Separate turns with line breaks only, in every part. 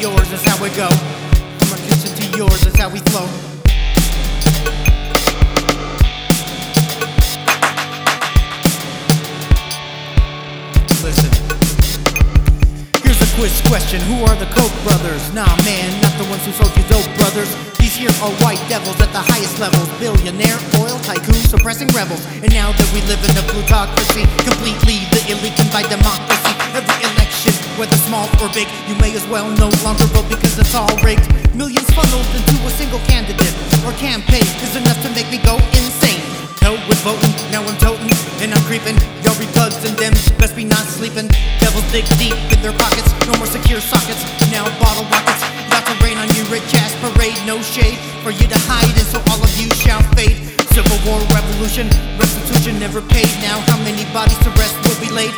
brothers, that's how we go. From our kitchen to yours, that's how we flow. Listen. Here's a quiz question Who are the Koch brothers? Nah, man, not the ones who sold you dope, brothers. These here are white devils at the highest levels. Billionaire, oil tycoon, suppressing rebels. And now that we live in a plutocracy, completely the elite buy democracy. Whether small or big, you may as well no longer vote because it's all rigged. Millions funneled into a single candidate or campaign is enough to make me go insane. Hell with voting, now I'm toting and I'm creeping. Y'all be bugs and dems, best be not sleeping. Devils dig deep in their pockets, no more secure sockets. Now bottle rockets, about to rain on you, rich ass parade. No shade for you to hide, in, so all of you shall fade. Civil war, revolution, restitution never paid. Now how many bodies to rest will be laid?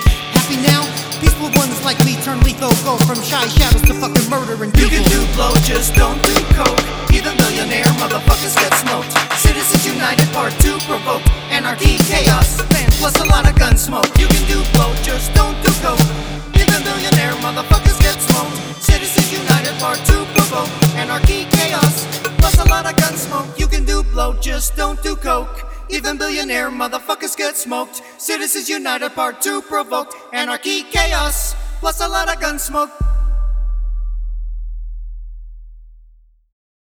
Me go from shy shadows to fucking murder and
You can do blow, just don't do Koch. Even millionaire motherfuckers get smoked. Citizens United Part 2 provoke anarchy, chaos, plus a lot of gun smoke. You can do blow, just don't do Koch. Even millionaire motherfuckers get smoked. Citizens United Part 2 provoke anarchy, chaos, plus a lot of gun smoke. You can do blow, just don't do Koch. Even billionaire motherfuckers get smoked. Citizens United Part 2 provoked anarchy, chaos, plus a lot of gun smoke.